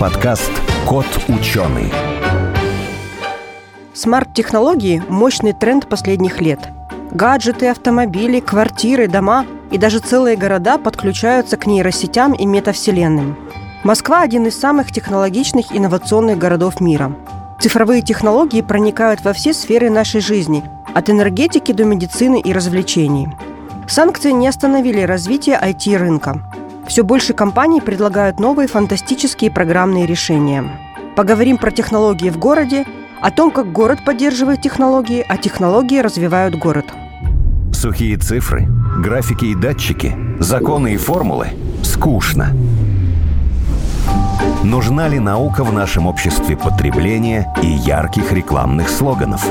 подкаст «Кот ученый». Смарт-технологии – мощный тренд последних лет. Гаджеты, автомобили, квартиры, дома и даже целые города подключаются к нейросетям и метавселенным. Москва – один из самых технологичных инновационных городов мира. Цифровые технологии проникают во все сферы нашей жизни, от энергетики до медицины и развлечений. Санкции не остановили развитие IT-рынка. Все больше компаний предлагают новые фантастические программные решения. Поговорим про технологии в городе, о том, как город поддерживает технологии, а технологии развивают город. Сухие цифры, графики и датчики, законы и формулы – скучно. Нужна ли наука в нашем обществе потребления и ярких рекламных слоганов?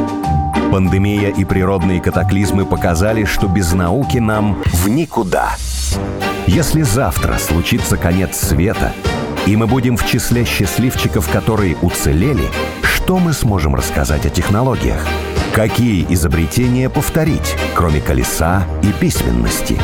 Пандемия и природные катаклизмы показали, что без науки нам в никуда – если завтра случится конец света, и мы будем в числе счастливчиков, которые уцелели, что мы сможем рассказать о технологиях? Какие изобретения повторить, кроме колеса и письменности?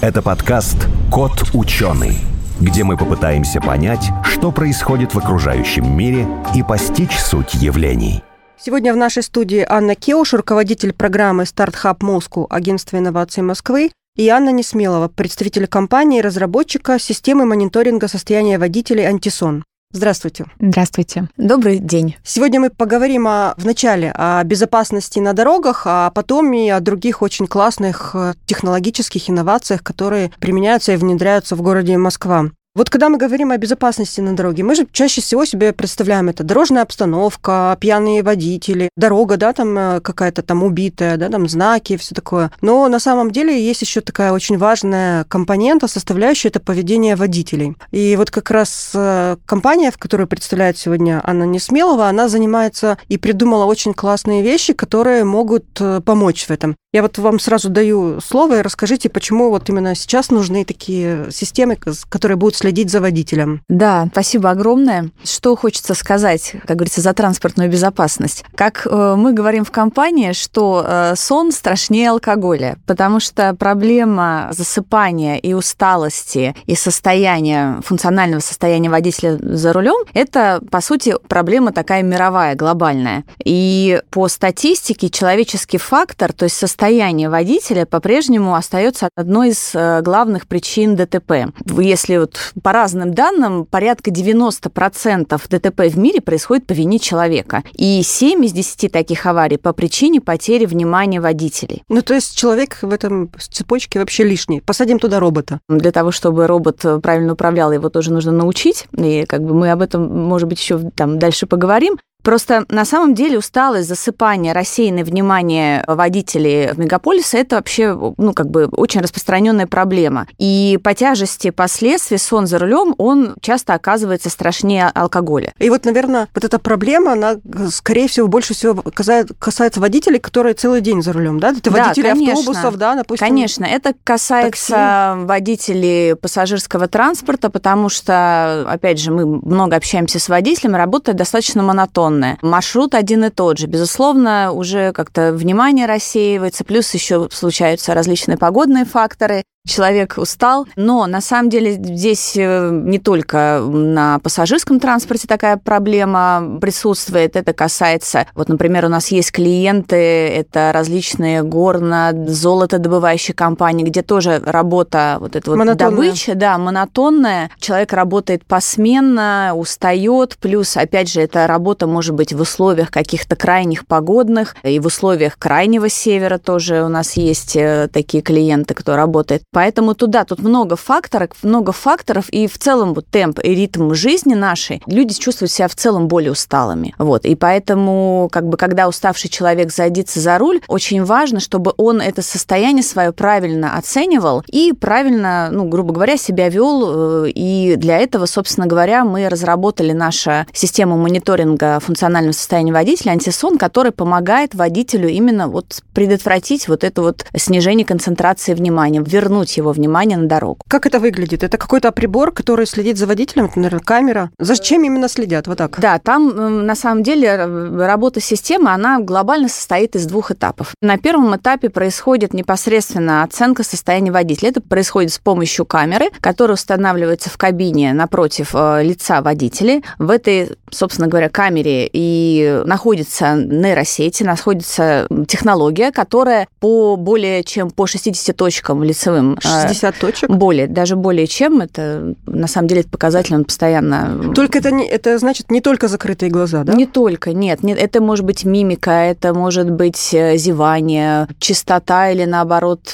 Это подкаст «Кот ученый», где мы попытаемся понять, что происходит в окружающем мире и постичь суть явлений. Сегодня в нашей студии Анна Кеуш, руководитель программы «Стартхаб Москву» Агентства инноваций Москвы, и Анна Несмелова, представитель компании разработчика системы мониторинга состояния водителей «Антисон». Здравствуйте. Здравствуйте. Добрый день. Сегодня мы поговорим о, вначале о безопасности на дорогах, а потом и о других очень классных э, технологических инновациях, которые применяются и внедряются в городе Москва. Вот когда мы говорим о безопасности на дороге, мы же чаще всего себе представляем это дорожная обстановка, пьяные водители, дорога, да, там э, какая-то там убитая, да, там знаки, все такое. Но на самом деле есть еще такая очень важная компонента, составляющая это поведение водителей. И вот как раз э, компания, в которую представляет сегодня Анна Несмелова, она занимается и придумала очень классные вещи, которые могут э, помочь в этом. Я вот вам сразу даю слово и расскажите, почему вот именно сейчас нужны такие системы, которые будут следить за водителем. Да, спасибо огромное. Что хочется сказать, как говорится, за транспортную безопасность. Как э, мы говорим в компании, что э, сон страшнее алкоголя, потому что проблема засыпания и усталости и состояния, функционального состояния водителя за рулем, это, по сути, проблема такая мировая, глобальная. И по статистике человеческий фактор, то есть состояние водителя по-прежнему остается одной из э, главных причин ДТП. Если вот по разным данным, порядка 90% ДТП в мире происходит по вине человека. И 7 из 10 таких аварий по причине потери внимания водителей. Ну, то есть человек в этом цепочке вообще лишний. Посадим туда робота. Для того, чтобы робот правильно управлял, его тоже нужно научить. И как бы мы об этом, может быть, еще там дальше поговорим. Просто на самом деле усталость, засыпание, рассеянное внимание водителей в мегаполисе – это вообще ну, как бы очень распространенная проблема. И по тяжести последствий сон за рулем, он часто оказывается страшнее алкоголя. И вот, наверное, вот эта проблема, она, скорее всего, больше всего касается водителей, которые целый день за рулем, да? Это водители конечно. автобусов, да, допустим? Конечно, это касается такси. водителей пассажирского транспорта, потому что, опять же, мы много общаемся с водителями, работает достаточно монотонно монотонное. Маршрут один и тот же. Безусловно, уже как-то внимание рассеивается, плюс еще случаются различные погодные факторы человек устал. Но на самом деле здесь э, не только на пассажирском транспорте такая проблема присутствует. Это касается, вот, например, у нас есть клиенты, это различные горно, золотодобывающие компании, где тоже работа вот эта вот добыча, да, монотонная. Человек работает посменно, устает, плюс, опять же, эта работа может быть в условиях каких-то крайних погодных, и в условиях крайнего севера тоже у нас есть э, такие клиенты, кто работает. Поэтому туда тут много факторов, много факторов, и в целом вот темп и ритм жизни нашей, люди чувствуют себя в целом более усталыми. Вот, и поэтому, как бы, когда уставший человек садится за руль, очень важно, чтобы он это состояние свое правильно оценивал и правильно, ну, грубо говоря, себя вел. Э, и для этого, собственно говоря, мы разработали нашу систему мониторинга функционального состояния водителя, антисон, который помогает водителю именно вот предотвратить вот это вот снижение концентрации внимания, вернуть его внимание на дорогу. Как это выглядит? Это какой-то прибор, который следит за водителем, наверное, камера. Зачем именно следят? Вот так? Да, там на самом деле работа системы, она глобально состоит из двух этапов. На первом этапе происходит непосредственно оценка состояния водителя. Это происходит с помощью камеры, которая устанавливается в кабине напротив э, лица водителя. В этой, собственно говоря, камере и находится нейросеть, находится технология, которая по более чем по 60 точкам лицевым... 60 э, точек? Более, даже более чем. Это, на самом деле, этот показатель, он постоянно... Только это, не, это значит не только закрытые глаза, да? Не только, нет. нет это может быть мимика, это может быть э, зевание, частота или, наоборот,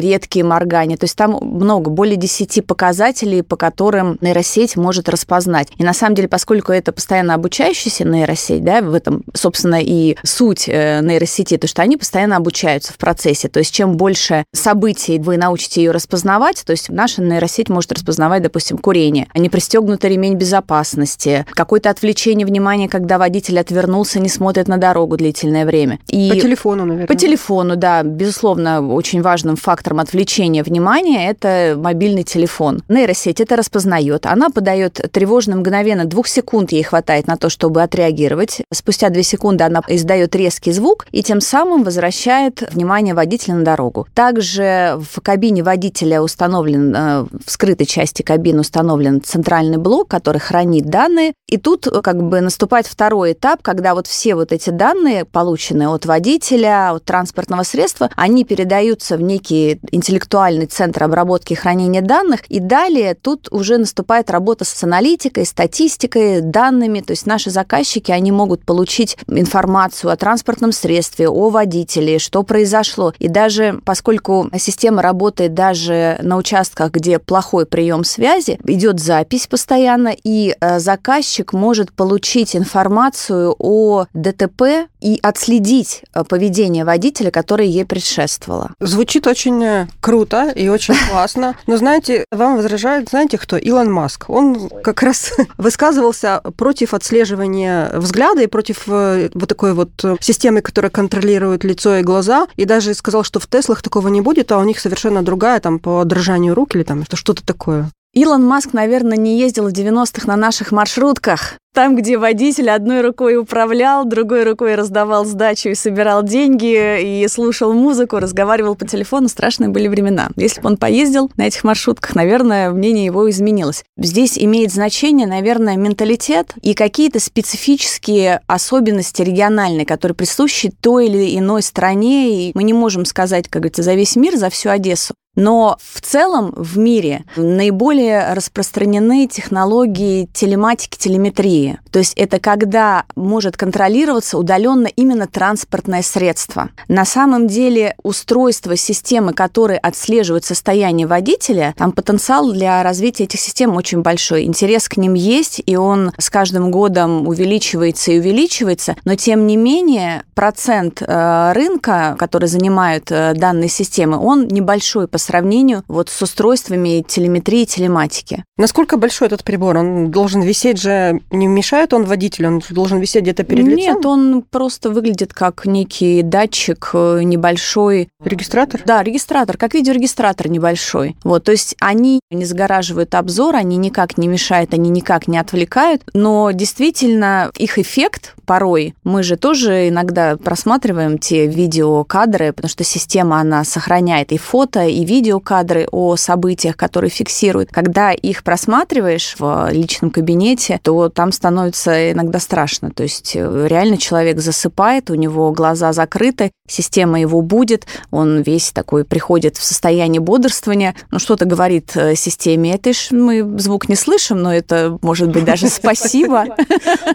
редкие моргания. То есть там много, более 10 показателей, по которым нейросеть может распознать. И на самом деле, поскольку это постоянно обучающаяся нейросеть, да, в этом, собственно, и суть э, нейросети, то что они постоянно обучаются в процессе. То есть чем больше событий вы научите ее распознавать, то есть наша нейросеть может распознавать, допустим, курение, а не пристегнутый ремень безопасности, какое-то отвлечение внимания, когда водитель отвернулся, не смотрит на дорогу длительное время. И по телефону, наверное. По телефону, да. Безусловно, очень важным фактором отвлечения внимания это мобильный телефон. Нейросеть это распознает. Она подает тревожно мгновенно. Двух секунд ей хватает на то, чтобы отреагировать. Спустя две секунды она издает резкий звук и тем самым возвращает внимание водителя на дорогу. Также в кабине водителя установлен, э, в скрытой части кабины установлен центральный блок, который хранит данные. И тут как бы наступает второй этап, когда вот все вот эти данные, полученные от водителя, от транспортного средства, они передаются в некий интеллектуальный центр обработки и хранения данных, и далее тут уже наступает работа с аналитикой, статистикой, данными, то есть наши заказчики, они могут получить информацию о транспортном средстве, о водителе, что произошло. И даже поскольку система работает даже на участках, где плохой прием связи, идет запись постоянно, и э, заказчик может получить информацию о ДТП и отследить э, поведение водителя, которое ей предшествовало. Звучит очень э, круто и очень классно. Но знаете, вам возражают, знаете кто? Илон Маск. Он как раз высказывался против отслеживания взгляда и против э, вот такой вот системы, которая контролирует лицо и глаза, и даже сказал, что в Теслах такого не будет, а у них совершенно другая там по дрожанию рук или там что-то такое. Илон Маск, наверное, не ездил в 90-х на наших маршрутках. Там, где водитель одной рукой управлял, другой рукой раздавал сдачу и собирал деньги, и слушал музыку, разговаривал по телефону, страшные были времена. Если бы он поездил на этих маршрутках, наверное, мнение его изменилось. Здесь имеет значение, наверное, менталитет и какие-то специфические особенности региональные, которые присущи той или иной стране, и мы не можем сказать, как говорится, за весь мир, за всю Одессу. Но в целом в мире наиболее распространены технологии телематики, телеметрии. То есть это когда может контролироваться удаленно именно транспортное средство. На самом деле устройство системы, которые отслеживают состояние водителя, там потенциал для развития этих систем очень большой. Интерес к ним есть, и он с каждым годом увеличивается и увеличивается. Но тем не менее процент э, рынка, который занимают э, данные системы, он небольшой по сравнению вот с устройствами телеметрии и телематики. Насколько большой этот прибор? Он должен висеть же, не мешает он водителю, он должен висеть где-то перед Нет, лицом? Нет, он просто выглядит как некий датчик э, небольшой. Регистратор? Да, регистратор, как видеорегистратор небольшой. Вот, то есть они не загораживают обзор, они никак не мешают, они никак не отвлекают, но действительно их эффект порой, мы же тоже иногда просматриваем те видеокадры, потому что система, она сохраняет и фото, и видеокадры о событиях, которые фиксирует. Когда их просматриваешь в личном кабинете, то там становится иногда страшно. То есть э, реально человек засыпает, у него глаза закрыты, система его будет, он весь такой приходит в состояние бодрствования, ну что-то говорит э, системе, это ж мы звук не слышим, но это может быть даже спасибо.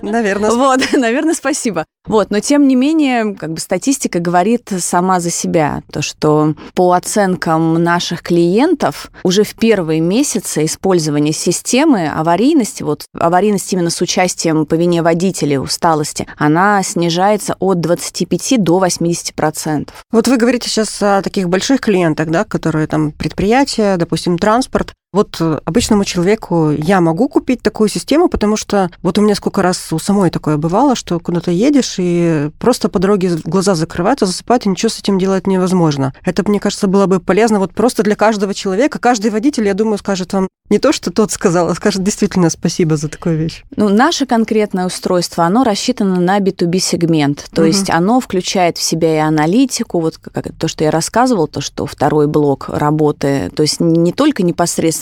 Наверное. Вот, наверное, спасибо. Вот, но тем не менее, как бы статистика говорит сама за себя, то что по оценкам наших клиентов уже в первые месяцы использования системы аварийности, вот аварийность именно с участием по вине водителя, усталости, она снижается от 25 до 80 процентов. Вот вы говорите сейчас о таких больших клиентах, да, которые там предприятия, допустим, транспорт. Вот э, обычному человеку я могу купить такую систему, потому что вот у меня сколько раз у самой такое бывало, что куда-то едешь и просто по дороге глаза закрываются, засыпают, и ничего с этим делать невозможно. Это, мне кажется, было бы полезно вот просто для каждого человека. Каждый водитель, я думаю, скажет вам не то, что тот сказал, а скажет действительно спасибо за такую вещь. Ну, наше конкретное устройство, оно рассчитано на B2B сегмент, то угу. есть оно включает в себя и аналитику, вот как то, что я рассказывал, то, что второй блок работы, то есть не только непосредственно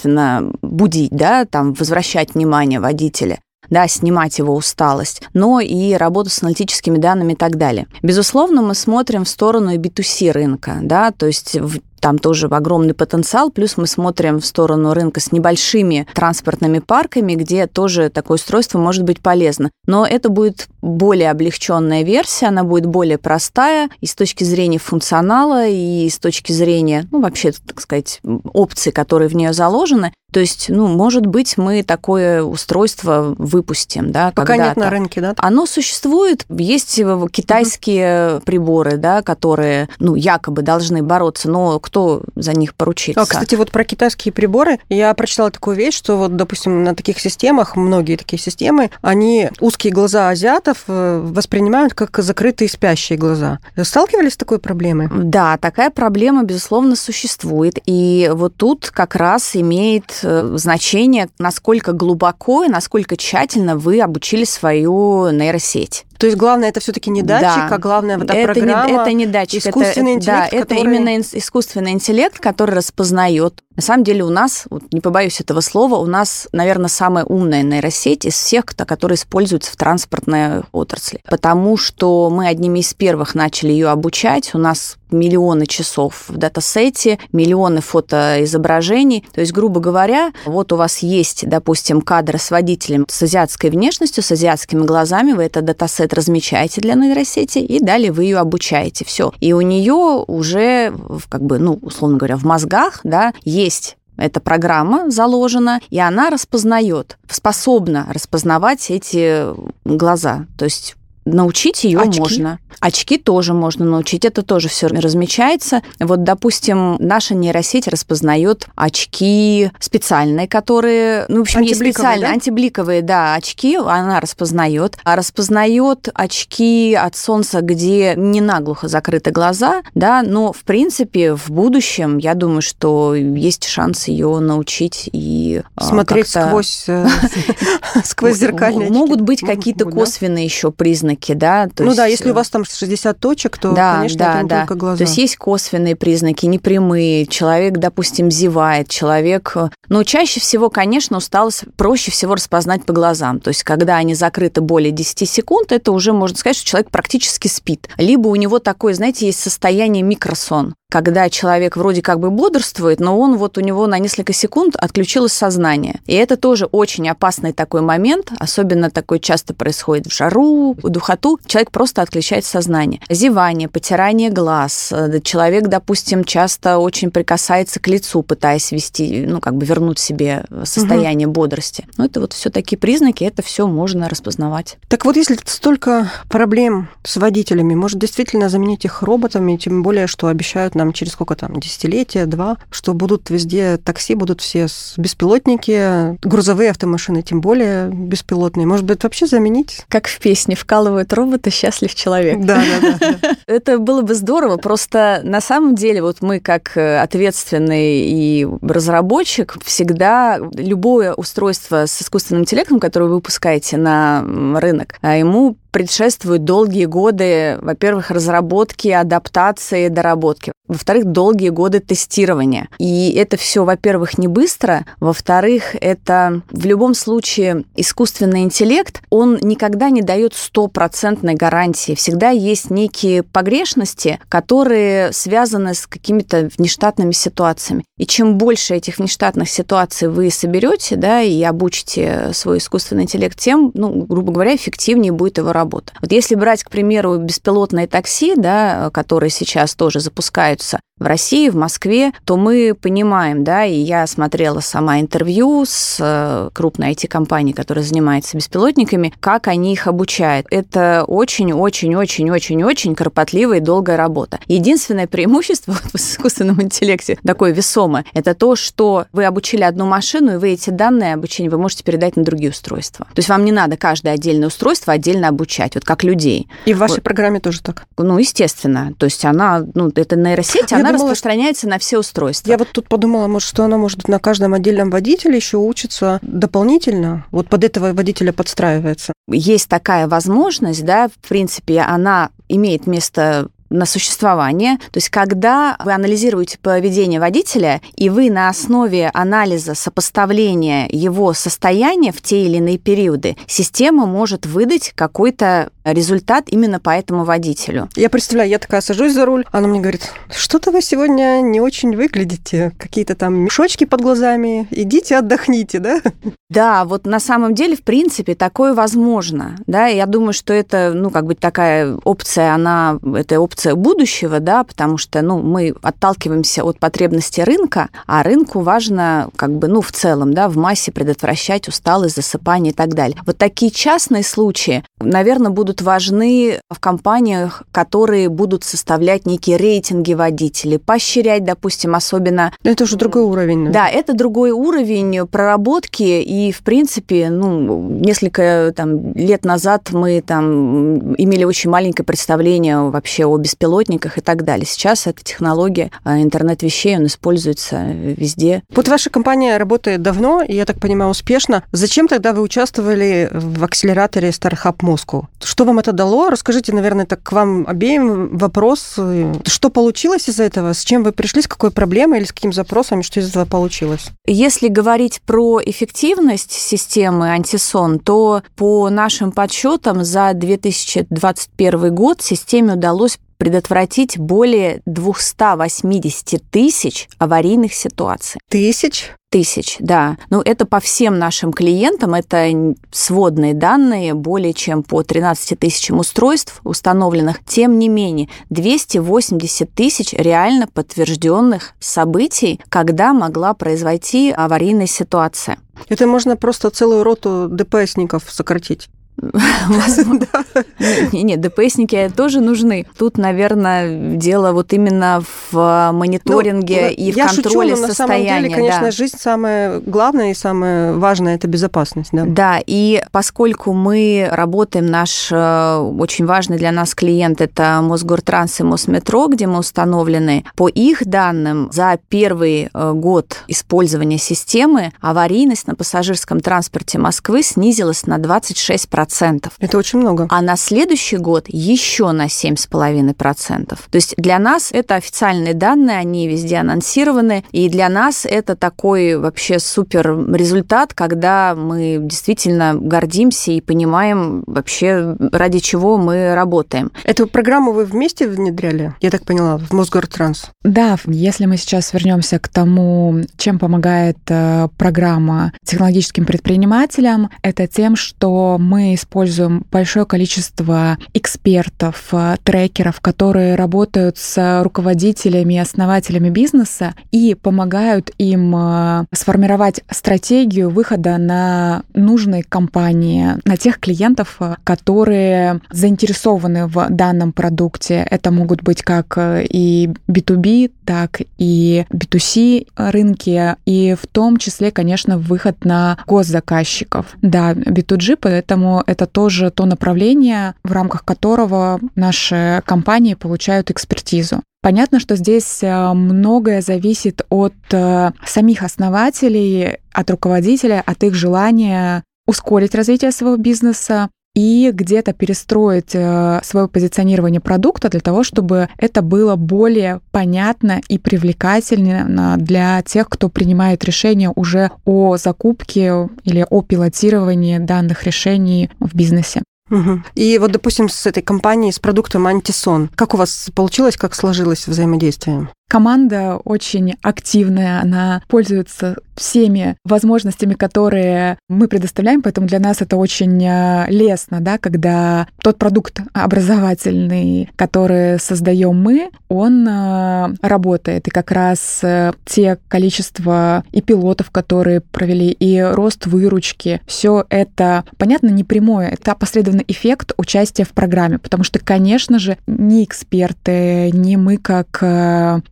будить, да, там возвращать внимание водителя, да, снимать его усталость, но и работу с аналитическими данными и так далее. Безусловно, мы смотрим в сторону и B2C рынка, да, то есть в там тоже огромный потенциал. Плюс мы смотрим в сторону рынка с небольшими транспортными парками, где тоже такое устройство может быть полезно. Но это будет более облегченная версия, она будет более простая и с точки зрения функционала, и с точки зрения, ну, вообще, так сказать, опций, которые в нее заложены. То есть, ну, может быть, мы такое устройство выпустим, да, Пока нет на рынке, да? Оно существует. Есть китайские угу. приборы, да, которые, ну, якобы должны бороться, но кто за них поручится? А, кстати, вот про китайские приборы я прочитала такую вещь, что вот, допустим, на таких системах, многие такие системы, они узкие глаза азиатов э, воспринимают как закрытые спящие глаза. Сталкивались с такой проблемой? Да, такая проблема, безусловно, существует. И вот тут как раз имеет Э, значение, насколько глубоко и насколько тщательно вы обучили свою нейросеть. То есть главное это все-таки не датчик, да. а главное вот эта это программа. Не, это не датчик, искусственный это, интеллект, да, который... это именно искусственный интеллект, который распознает. На самом деле у нас, вот не побоюсь этого слова, у нас, наверное, самая умная нейросеть из всех, которая используется в транспортной отрасли, потому что мы одними из первых начали ее обучать. У нас миллионы часов в датасете, миллионы фотоизображений. То есть, грубо говоря, вот у вас есть, допустим, кадры с водителем с азиатской внешностью, с азиатскими глазами, вы этот датасет размечаете для нейросети, и далее вы ее обучаете. Все. И у нее уже, как бы, ну, условно говоря, в мозгах, да, есть эта программа заложена, и она распознает, способна распознавать эти глаза. То есть научить ее Очки? можно. Очки тоже можно научить, это тоже все размечается. Вот, допустим, наша нейросеть распознает очки специальные, которые, ну, в общем, есть специальные, да? антибликовые, да, очки, она распознает. А распознает очки от солнца, где не наглухо закрыты глаза, да, но, в принципе, в будущем, я думаю, что есть шанс ее научить и а, смотреть сквозь э, сквозь зеркальные Могут быть какие-то косвенные еще признаки, да. Ну да, если у вас там 60 точек, то, да, конечно, да, это да. только глаза. То есть есть косвенные признаки, непрямые. Человек, допустим, зевает, человек... Э, но чаще всего, конечно, усталость проще всего распознать по глазам. То есть когда они закрыты более 10 секунд, это уже можно сказать, что человек практически спит. Либо у него такое, знаете, есть состояние микросон когда человек вроде как бы бодрствует, но он вот у него на несколько секунд отключилось сознание. И это тоже очень опасный такой момент, особенно такой часто происходит в жару, в духоту. Человек просто отключает сознание. Зевание, потирание глаз. Человек, допустим, часто очень прикасается к лицу, пытаясь вести, ну, как бы вернуть себе состояние угу. бодрости. Ну, это вот все такие признаки, это все можно распознавать. Так вот, если столько проблем с водителями, может действительно заменить их роботами, тем более, что обещают нам там через сколько там, десятилетия, два, что будут везде такси, будут все беспилотники, грузовые автомашины тем более беспилотные. Может быть, вообще заменить? Как в песне «Вкалывают роботы, счастлив человек». Да, да, да. Это было бы здорово, просто на самом деле вот мы как э, ответственный и разработчик всегда любое устройство с искусственным интеллектом, которое вы выпускаете на рынок, а ему предшествуют долгие годы, во-первых, разработки, адаптации, доработки. Во-вторых, долгие годы тестирования. И это все, во-первых, не быстро. Во-вторых, это в любом случае искусственный интеллект, он никогда не дает стопроцентной гарантии. Всегда есть некие погрешности, которые связаны с какими-то внештатными ситуациями. И чем больше этих внештатных ситуаций вы соберете, да, и обучите свой искусственный интеллект, тем, ну, грубо говоря, эффективнее будет его работа. Вот если брать, к примеру, беспилотные такси, да, которые сейчас тоже запускаются, в России, в Москве, то мы понимаем, да, и я смотрела сама интервью с э, крупной IT-компанией, которая занимается беспилотниками, как они их обучают. Это очень-очень-очень-очень-очень кропотливая и долгая работа. Единственное преимущество в искусственном интеллекте, такое весомое, это то, что вы обучили одну машину, и вы эти данные обучения вы можете передать на другие устройства. То есть вам не надо каждое отдельное устройство отдельно обучать, вот как людей. И в вашей вот. программе тоже так? Ну, естественно. То есть она, ну, это нейросеть, я она думала, распространяется на все устройства. Я вот тут подумала, может, что она может на каждом отдельном водителе еще учится дополнительно, вот под этого водителя подстраивается. Есть такая возможность, да, в принципе, она имеет место на существование. То есть, когда вы анализируете поведение водителя, и вы на основе анализа сопоставления его состояния в те или иные периоды, система может выдать какой-то результат именно по этому водителю. Я представляю, я такая сажусь за руль, она мне говорит, что-то вы сегодня не очень выглядите, какие-то там мешочки под глазами, идите отдохните, да? Да, вот на самом деле, в принципе, такое возможно, да, я думаю, что это, ну, как бы такая опция, она, это опция будущего, да, потому что, ну, мы отталкиваемся от потребности рынка, а рынку важно, как бы, ну, в целом, да, в массе предотвращать усталость, засыпание и так далее. Вот такие частные случаи, наверное, будут важны в компаниях, которые будут составлять некие рейтинги водителей, поощрять, допустим, особенно... Но это уже другой уровень. Да, это другой уровень проработки, и, в принципе, ну, несколько там, лет назад мы там имели очень маленькое представление вообще о беспилотниках и так далее. Сейчас эта технология, а, интернет вещей, он используется везде. Вот ваша компания работает давно, и, я так понимаю, успешно. Зачем тогда вы участвовали в акселераторе Startup Moscow? Что вам это дало? Расскажите, наверное, так к вам обеим вопрос. Что получилось из этого? С чем вы пришли? С какой проблемой или с каким запросом? Что из этого получилось? Если говорить про эффективность системы антисон, то по нашим подсчетам за 2021 год системе удалось предотвратить более 280 тысяч аварийных ситуаций. Тысяч? Тысяч, да. Ну, это по всем нашим клиентам, это сводные данные, более чем по 13 тысячам устройств установленных. Тем не менее, 280 тысяч реально подтвержденных событий, когда могла произойти аварийная ситуация. Это можно просто целую роту ДПСников сократить. Нет, ДПСники тоже нужны. Тут, наверное, дело вот именно в мониторинге ну, и в контроле состояния. На самом деле, конечно, жизнь самое главное и самое важное – это безопасность. Да, да и поскольку мы работаем, наш э, очень важный для нас клиент – это Мосгортранс и Мосметро, где мы установлены, по их данным, за первый э, год использования системы аварийность на пассажирском транспорте Москвы снизилась на 26%. Это очень много. А на следующий год еще на 7,5%. То есть для нас это официальные данные, они везде анонсированы, и для нас это такой вообще супер результат, когда мы действительно гордимся и понимаем вообще, ради чего мы работаем. Эту программу вы вместе внедряли, я так поняла, в Мосгортранс? Да, если мы сейчас вернемся к тому, чем помогает э, программа технологическим предпринимателям, это тем, что мы используем большое количество экспертов, э, трекеров, которые работают с руководителями и основателями бизнеса и помогают им э, сформировать стратегию выхода на нужные компании, на тех клиентов, э, которые заинтересованы в данном продукте. Это могут быть как и B2B, так и B2C рынки, и в том числе, конечно, выход на госзаказчиков. Да, B2G, поэтому это тоже то направление, в рамках которого наши компании получают экспертизу. Понятно, что здесь э, многое зависит от э, самих основателей, от руководителя, от их желания ускорить развитие своего бизнеса, и где-то перестроить э, свое позиционирование продукта для того, чтобы это было более понятно и привлекательно для тех, кто принимает решение уже о закупке или о пилотировании данных решений в бизнесе. Угу. И вот, допустим, с этой компанией, с продуктом Антисон, как у вас получилось, как сложилось взаимодействие? Команда очень активная, она пользуется всеми возможностями, которые мы предоставляем, поэтому для нас это очень э, лестно, да, когда тот продукт образовательный, который создаем мы, он э, работает. И как раз э, те количество и пилотов, которые провели, и рост выручки, все это, понятно, не прямое, это опосредованный эффект участия в программе, потому что, конечно же, ни эксперты, ни мы как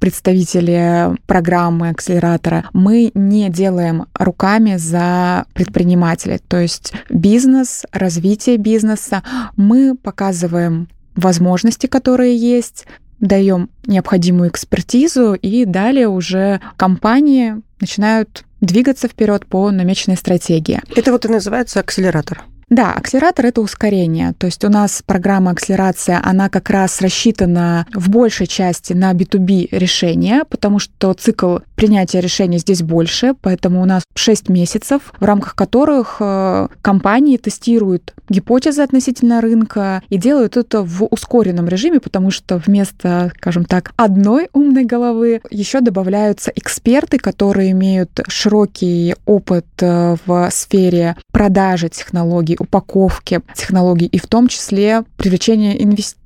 представители программы акселератора, мы не делаем руками за предпринимателей. То есть бизнес, развитие бизнеса, мы показываем возможности, которые есть, даем необходимую экспертизу, и далее уже компании начинают двигаться вперед по намеченной стратегии. Это вот и называется акселератор. Да, акселератор — это ускорение. То есть у нас программа акселерация, она как раз рассчитана в большей части на B2B решения, потому что цикл принятия решений здесь больше, поэтому у нас 6 месяцев, в рамках которых э, компании тестируют гипотезы относительно рынка и делают это в ускоренном режиме, потому что вместо, скажем так, одной умной головы еще добавляются эксперты, которые имеют широкий опыт э, в сфере продажи технологий, упаковки технологий и в том числе привлечение инвестиций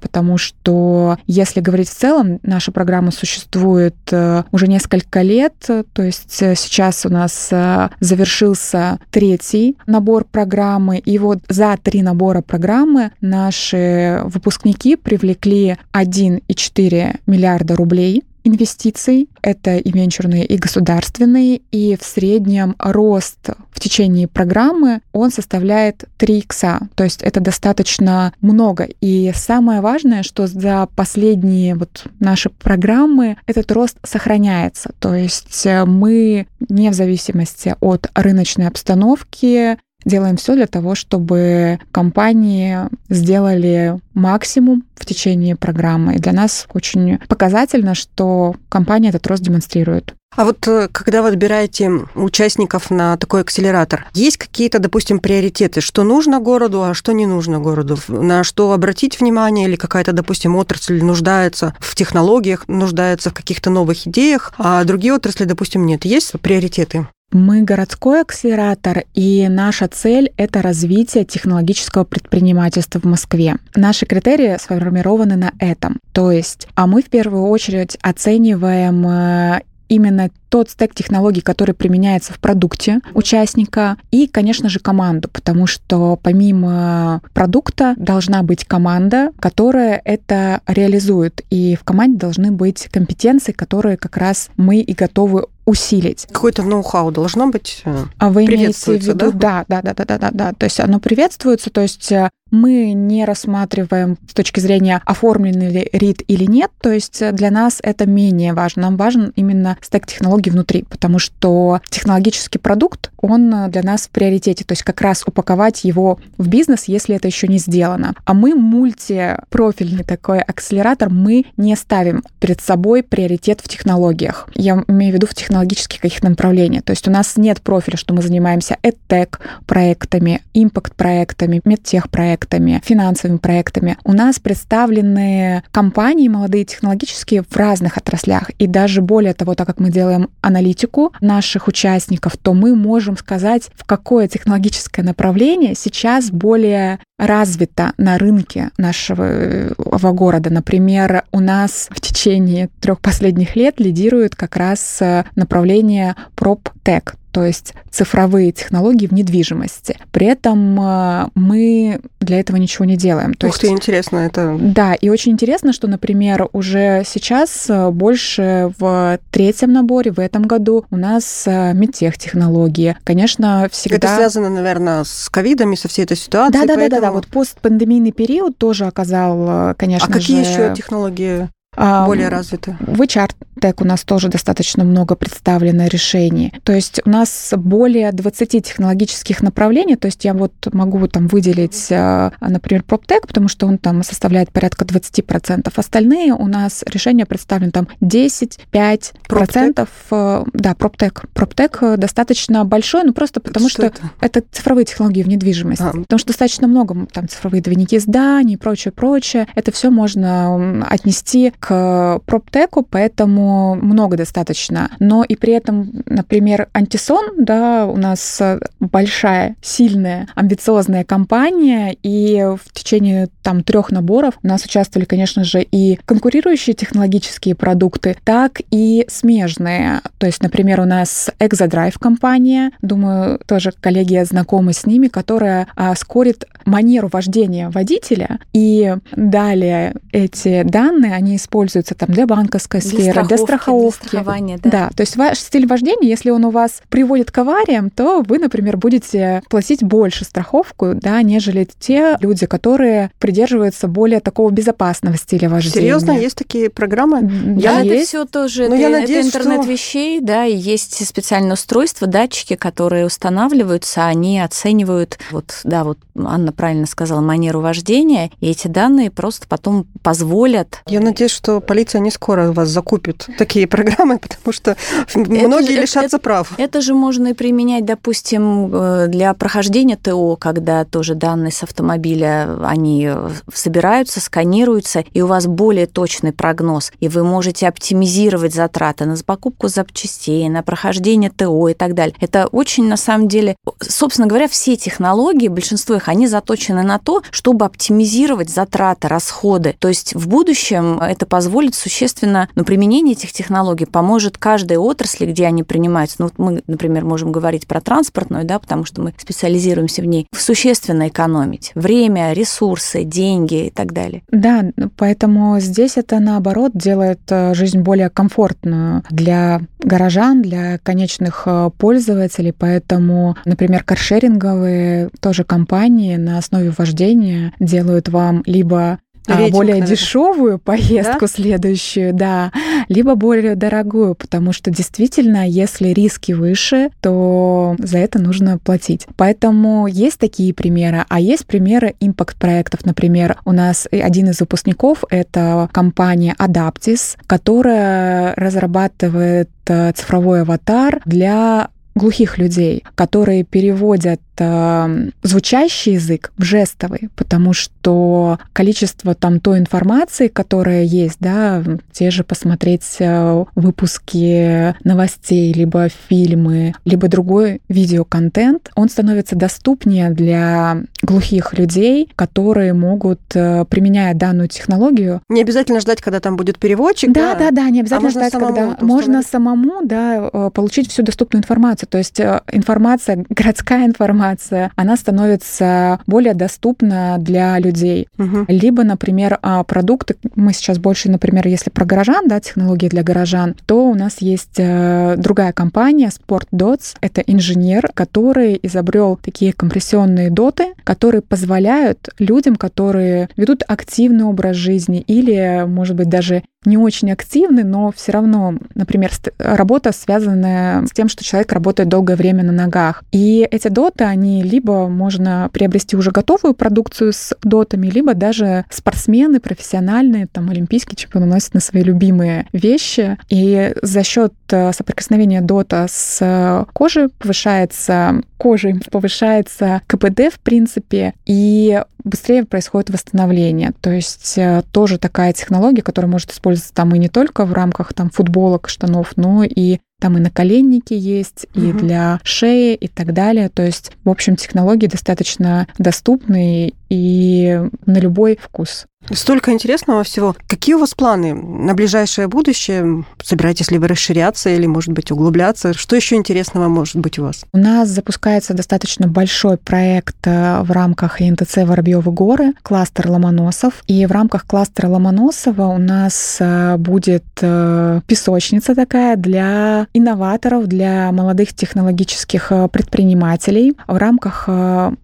потому что, если говорить в целом, наша программа существует э, уже несколько лет, то есть э, сейчас у нас э, завершился третий набор программы, и вот за три набора программы наши выпускники привлекли 1,4 миллиарда рублей инвестиций. Это и венчурные, и государственные. И в среднем рост в течение программы, он составляет 3 икса. То есть это достаточно много. И самое важное, что за последние вот наши программы этот рост сохраняется. То есть э, мы не в зависимости от рыночной обстановки делаем все для того, чтобы компании сделали максимум в течение программы. И для нас очень показательно, что компания этот рост демонстрирует. А вот э, когда вы отбираете участников на такой акселератор, есть какие-то, допустим, приоритеты, что нужно городу, а что не нужно городу? На что обратить внимание или какая-то, допустим, отрасль нуждается в технологиях, нуждается в каких-то новых идеях, а другие отрасли, допустим, нет. Есть приоритеты? Мы городской акселератор, и наша цель — это развитие технологического предпринимательства в Москве. Наши критерии сформированы на этом. То есть, а мы в первую очередь оцениваем э, именно тот стек технологий, который применяется в продукте участника, и, конечно же, команду, потому что помимо продукта должна быть команда, которая это реализует, и в команде должны быть компетенции, которые как раз мы и готовы усилить. Какое-то ноу-хау должно быть. Э, а вы имеете в виду, да? да, да, да, да, да, да. То есть оно приветствуется, то есть э, мы не рассматриваем с точки зрения оформленный ли рит или нет, то есть э, для нас это менее важно. Нам важен именно стек технологий внутри, потому что технологический продукт, он для нас в приоритете, то есть как раз упаковать его в бизнес, если это еще не сделано. А мы мультипрофильный такой акселератор, мы не ставим перед собой приоритет в технологиях. Я имею в виду в технологических каких-то направлениях. То есть у нас нет профиля, что мы занимаемся EdTech проектами, импакт проектами, медтех проектами, финансовыми проектами. У нас представлены компании молодые технологические в разных отраслях. И даже более того, так как мы делаем аналитику наших участников, то мы можем сказать, в какое технологическое направление сейчас более развито на рынке нашего э, города. Например, у нас в течение трех последних лет лидирует как раз э, направление PropTech, то есть цифровые технологии в недвижимости. При этом э, мы для этого ничего не делаем. То Ух есть, ты, интересно это. Да, и очень интересно, что, например, уже сейчас э, больше в третьем наборе в этом году у нас э, медтех технологии. Конечно, всегда... Это связано, наверное, с ковидом и со всей этой ситуацией. Да, да, поэтому... да. Вот постпандемийный период тоже оказал, конечно же. А какие же... еще технологии? более развиты. В HR Tech у нас тоже достаточно много представлено решений. То есть у нас более 20 технологических направлений. То есть я вот могу там выделить, э, например, PropTech, потому что он там составляет порядка 20%. Остальные у нас решения представлены там 10-5%. PropTech? Э, да, PropTech. PropTech достаточно большой, ну просто потому что, что это? это цифровые технологии в недвижимости. А. Потому что достаточно много там цифровые двойники зданий и прочее, прочее. Это все можно отнести к к проптеку, много достаточно. Но и при этом, например, антисон, да, у нас большая, сильная, амбициозная компания, и в течение там трех наборов у нас участвовали, конечно же, и конкурирующие технологические продукты, так и смежные. То есть, например, у нас Exodrive компания, думаю, тоже коллеги знакомы с ними, которая а, скорит манеру вождения водителя, и далее эти данные, они используются там для банковской для сферы, страховки, для страховки. Для страхования, да. да. То есть ваш стиль вождения, если он у вас приводит к авариям, то вы, например, будете платить больше страховку, да, нежели те люди, которые придерживаются более такого безопасного стиля вождения. Серьезно, есть такие программы? Да, я это все тоже. Но ну, это, я надеюсь, это интернет что... вещей, да, и есть специальное устройство, датчики, которые устанавливаются, они оценивают, вот, да, вот Анна правильно сказала, манеру вождения, и эти данные просто потом позволят... Я надеюсь, что полиция не скоро вас закупит такие программы, потому что многие же, лишатся это, прав. Это же можно и применять, допустим, э, для прохождения ТО, когда тоже данные с автомобиля, они собираются, сканируются, и у вас более точный прогноз, и вы можете оптимизировать затраты на покупку запчастей, на прохождение ТО и так далее. Это очень, на самом деле, собственно говоря, все технологии, большинство их, они заточены на то, чтобы оптимизировать затраты, расходы. То есть в будущем это позволит существенно, ну, применение этих технологий поможет каждой отрасли, где они принимаются. Ну, вот мы, например, можем говорить про транспортную, да, потому что мы специализируемся в ней, существенно экономить время, ресурсы, деньги и так далее. Да, поэтому здесь это, наоборот, делает э, жизнь более комфортную для горожан, для конечных э, пользователей. Поэтому, например, каршеринговые тоже компании на основе вождения делают вам либо а, Рейтинг, более наверное. дешевую поездку да? следующую, да, либо более дорогую, потому что действительно, если риски выше, то за это нужно платить. Поэтому есть такие примеры, а есть примеры импакт-проектов. Например, у нас один из выпускников — это компания Adaptis, которая разрабатывает э, цифровой аватар для глухих людей, которые переводят э, звучащий язык в жестовый, потому что количество там той информации, которая есть, да, те же посмотреть э, выпуски новостей, либо фильмы, либо другой видеоконтент, он становится доступнее для глухих людей, которые могут, э, применяя данную технологию... Не обязательно ждать, когда там будет переводчик. Да, да, да, да не обязательно а ждать, когда... Можно самому, да, э, получить всю доступную информацию. То есть информация, городская информация, она становится более доступна для людей. Угу. Либо, например, а, продукты, мы сейчас больше, например, если про горожан, да, технологии для горожан, то у нас есть другая компания, Sport Dots. Это инженер, который изобрел такие компрессионные доты, которые позволяют людям, которые ведут активный образ жизни или, может быть, даже не очень активны, но все равно, например, работа связанная с тем, что человек работает долгое время на ногах. И эти доты, они либо можно приобрести уже готовую продукцию с дотами, либо даже спортсмены профессиональные, там, олимпийские чемпионы носят на свои любимые вещи. И за счет э, соприкосновения дота с кожей повышается кожей повышается КПД, в принципе, и быстрее происходит восстановление. То есть э, тоже такая технология, которая может использоваться там и не только в рамках там футболок, штанов, но и там и наколенники есть, и угу. для шеи, и так далее. То есть, в общем, технологии достаточно доступны и на любой вкус. Столько интересного всего. Какие у вас планы на ближайшее будущее? Собираетесь ли вы расширяться или, может быть, углубляться? Что еще интересного может быть у вас? У нас запускается достаточно большой проект э, в рамках ИНТЦ «Воробьевы горы», кластер Ломоносов. И в рамках кластера Ломоносова у нас э, будет э, песочница такая для инноваторов, для молодых технологических предпринимателей. В рамках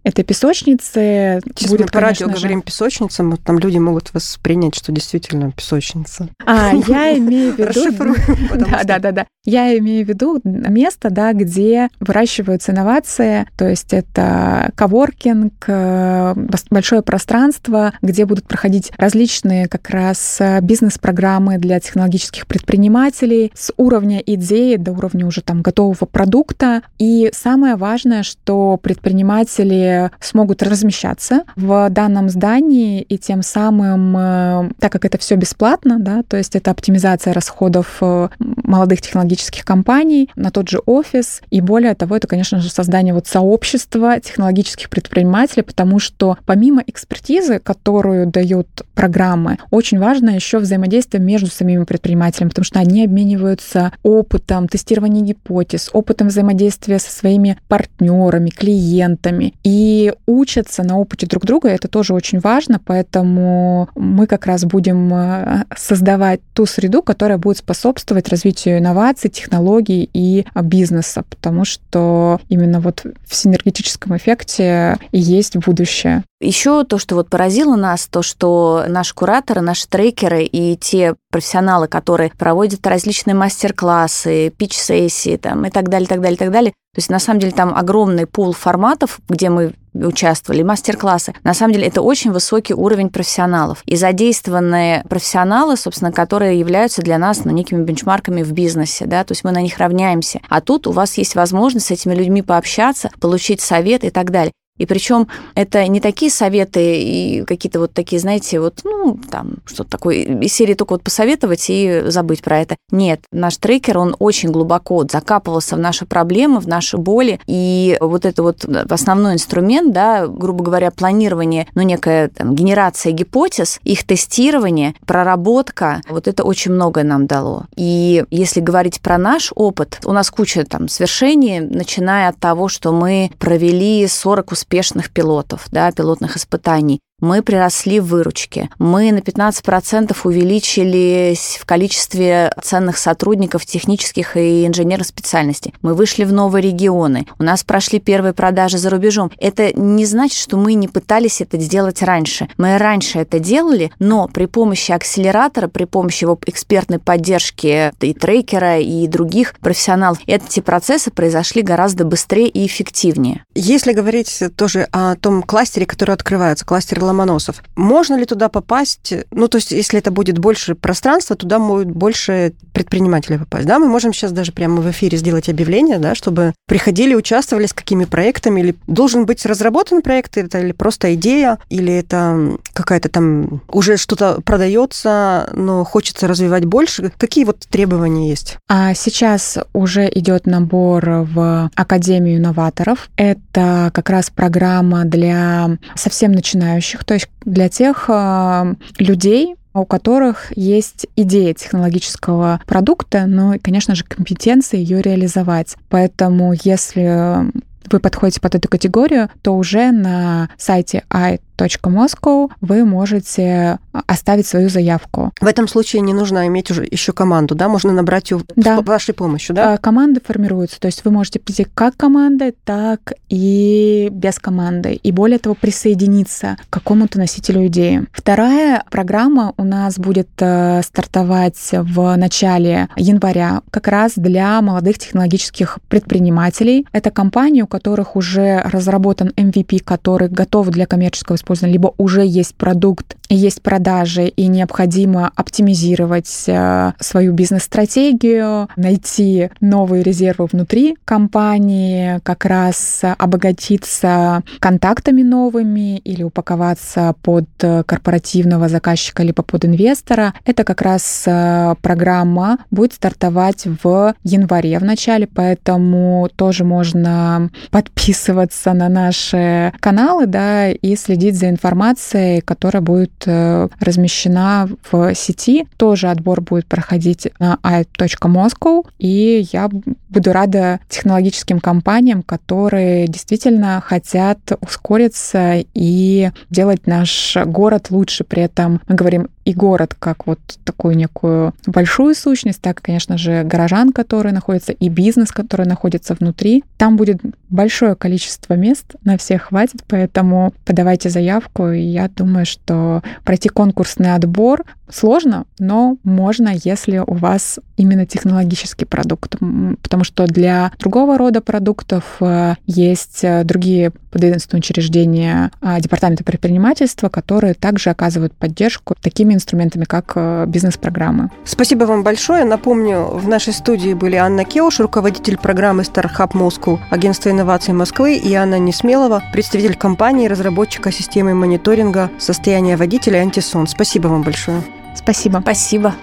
этой песочницы Сейчас будет, мы по радио же... говорим песочница, там люди могут воспринять, что действительно песочница. А, я имею в виду... Да, да, да, да. Я имею в виду место, да, где выращиваются инновации, то есть это коворкинг, э, большое пространство, где будут проходить различные как раз э, бизнес-программы для технологических предпринимателей с уровня идеи до уровня уже там готового продукта. И самое важное, что предприниматели смогут размещаться в данном здании и тем самым самым, э, так как это все бесплатно, да, то есть это оптимизация расходов э, молодых технологических компаний на тот же офис, и более того, это, конечно же, создание вот сообщества технологических предпринимателей, потому что помимо экспертизы, которую дают программы, очень важно еще взаимодействие между самими предпринимателями, потому что они обмениваются опытом тестирования гипотез, опытом взаимодействия со своими партнерами, клиентами и учатся на опыте друг друга. Это тоже очень важно, поэтому мы как раз будем э, создавать ту среду, которая будет способствовать развитию инноваций, технологий и бизнеса, потому что именно вот в синергетическом эффекте есть будущее. Еще то, что вот поразило нас, то, что наши кураторы, наши трекеры и те профессионалы, которые проводят различные мастер-классы, пич-сессии там, и так далее, так далее, так далее. То есть, на самом деле, там огромный пул форматов, где мы участвовали, мастер-классы. На самом деле, это очень высокий уровень профессионалов. И задействованные профессионалы, собственно, которые являются для нас ну, некими бенчмарками в бизнесе, да, то есть мы на них равняемся. А тут у вас есть возможность с этими людьми пообщаться, получить совет и так далее. И причем это не такие советы и какие-то вот такие, знаете, вот, ну, там, что-то такое из серии только вот посоветовать и забыть про это. Нет, наш трекер, он очень глубоко закапывался в наши проблемы, в наши боли. И вот это вот основной инструмент, да, грубо говоря, планирование, ну, некая там, генерация гипотез, их тестирование, проработка, вот это очень многое нам дало. И если говорить про наш опыт, у нас куча там свершений, начиная от того, что мы провели 40 успешных пилотов, да, пилотных испытаний мы приросли в выручке. Мы на 15% увеличились в количестве ценных сотрудников технических и инженерных специальностей. Мы вышли в новые регионы. У нас прошли первые продажи за рубежом. Это не значит, что мы не пытались это сделать раньше. Мы раньше это делали, но при помощи акселератора, при помощи его экспертной поддержки и трекера, и других профессионалов, эти процессы произошли гораздо быстрее и эффективнее. Если говорить тоже о том кластере, который открывается, кластер Ломоносов. Можно ли туда попасть? Ну, то есть, если это будет больше пространства, туда могут больше предпринимателей попасть. Да, мы можем сейчас даже прямо в эфире сделать объявление, да, чтобы приходили, участвовали с какими проектами, или должен быть разработан проект, это или просто идея, или это какая-то там уже что-то продается, но хочется развивать больше. Какие вот требования есть? А сейчас уже идет набор в Академию новаторов. Это как раз программа для совсем начинающих то есть для тех э, людей, у которых есть идея технологического продукта, но, конечно же, компетенции ее реализовать. Поэтому, если вы подходите под эту категорию, то уже на сайте i Moscow вы можете оставить свою заявку. В этом случае не нужно иметь уже еще команду, да? Можно набрать ее да. с вашей помощью, да? А, команды формируются, то есть вы можете прийти как командой, так и без команды. И более того, присоединиться к какому-то носителю идеи. Вторая программа у нас будет э, стартовать в начале января как раз для молодых технологических предпринимателей. Это компании, у которых уже разработан MVP, который готов для коммерческого использования использованы, либо уже есть продукт есть продажи, и необходимо оптимизировать э, свою бизнес-стратегию, найти новые резервы внутри компании, как раз обогатиться контактами новыми или упаковаться под корпоративного заказчика либо под инвестора. Это как раз э, программа будет стартовать в январе в начале, поэтому тоже можно подписываться на наши каналы, да, и следить за информацией, которая будет э, размещена в сети. Тоже отбор будет проходить на i.moscow, и я буду рада технологическим компаниям, которые действительно хотят ускориться и делать наш город лучше. При этом мы говорим и город как вот такую некую большую сущность, так, конечно же, горожан, которые находятся, и бизнес, который находится внутри. Там будет большое количество мест, на всех хватит, поэтому подавайте заявку, и я думаю, что пройти конкурсный отбор сложно, но можно, если у вас именно технологический продукт, потому что для другого рода продуктов э, есть э, другие подведомственные учреждения а, Департамента предпринимательства, которые также оказывают поддержку такими инструментами, как э, бизнес-программы. Спасибо вам большое. Напомню, в нашей студии были Анна Кеуш, руководитель программы StarHub Moscow, агентство инноваций Москвы, и Анна Несмелова, представитель компании, разработчика системы мониторинга состояния водителя «Антисон». Спасибо вам большое. Спасибо. Спасибо.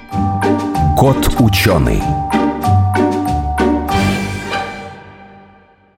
Кот ученый.